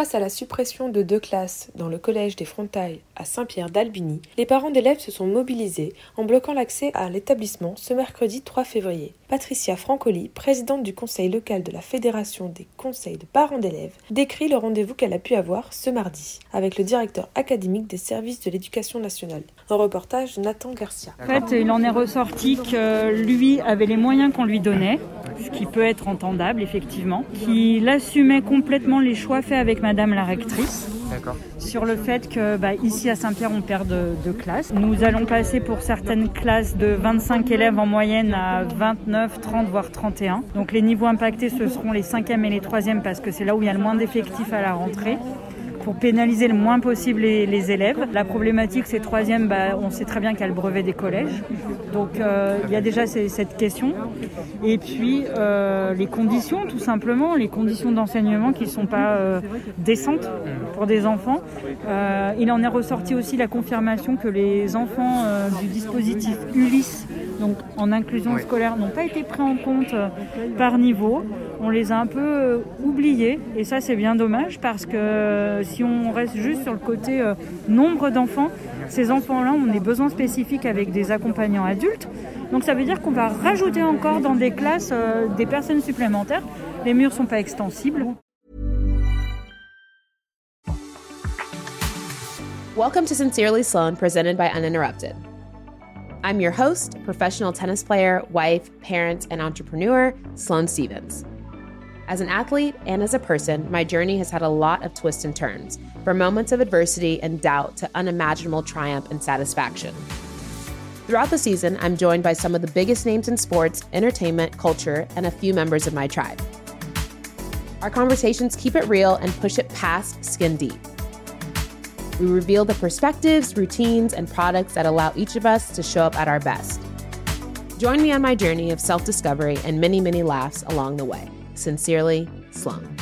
Face à la suppression de deux classes dans le collège des Frontailles à Saint-Pierre d'Albigny, les parents d'élèves se sont mobilisés en bloquant l'accès à l'établissement ce mercredi 3 février. Patricia Francoli, présidente du conseil local de la Fédération des conseils de parents d'élèves, décrit le rendez-vous qu'elle a pu avoir ce mardi avec le directeur académique des services de l'éducation nationale. Un reportage Nathan Garcia. En fait, il en est ressorti que lui avait les moyens qu'on lui donnait, ce qui peut être entendable effectivement, qu'il assumait complètement les choix faits avec Madame la rectrice. Sur le fait que bah, ici à Saint-Pierre on perd de, de classes. Nous allons passer pour certaines classes de 25 élèves en moyenne à 29, 30 voire 31. Donc les niveaux impactés ce seront les 5e et les 3e parce que c'est là où il y a le moins d'effectifs à la rentrée pour pénaliser le moins possible les, les élèves. La problématique, c'est troisième, bah, on sait très bien qu'il y a le brevet des collèges. Donc euh, il y a déjà ces- cette question. Et puis euh, les conditions, tout simplement, les conditions d'enseignement qui ne sont pas euh, décentes pour des enfants. Il en est ressorti aussi la confirmation que les enfants du dispositif Ulysse, donc en inclusion scolaire, n'ont pas été pris en compte par niveau. On les a un peu euh, oubliés et ça c'est bien dommage parce que euh, si on reste juste sur le côté euh, nombre d'enfants, ces enfants-là ont des besoins spécifiques avec des accompagnants adultes. Donc ça veut dire qu'on va rajouter encore dans des classes des personnes supplémentaires. Les murs sont pas extensibles. Welcome to Sincerely Sloan, presented by Uninterrupted. I'm your host, professional tennis player, wife, parent, and entrepreneur, Sloan Stevens. As an athlete and as a person, my journey has had a lot of twists and turns, from moments of adversity and doubt to unimaginable triumph and satisfaction. Throughout the season, I'm joined by some of the biggest names in sports, entertainment, culture, and a few members of my tribe. Our conversations keep it real and push it past skin deep. We reveal the perspectives, routines, and products that allow each of us to show up at our best. Join me on my journey of self discovery and many, many laughs along the way. Sincerely, Sloan.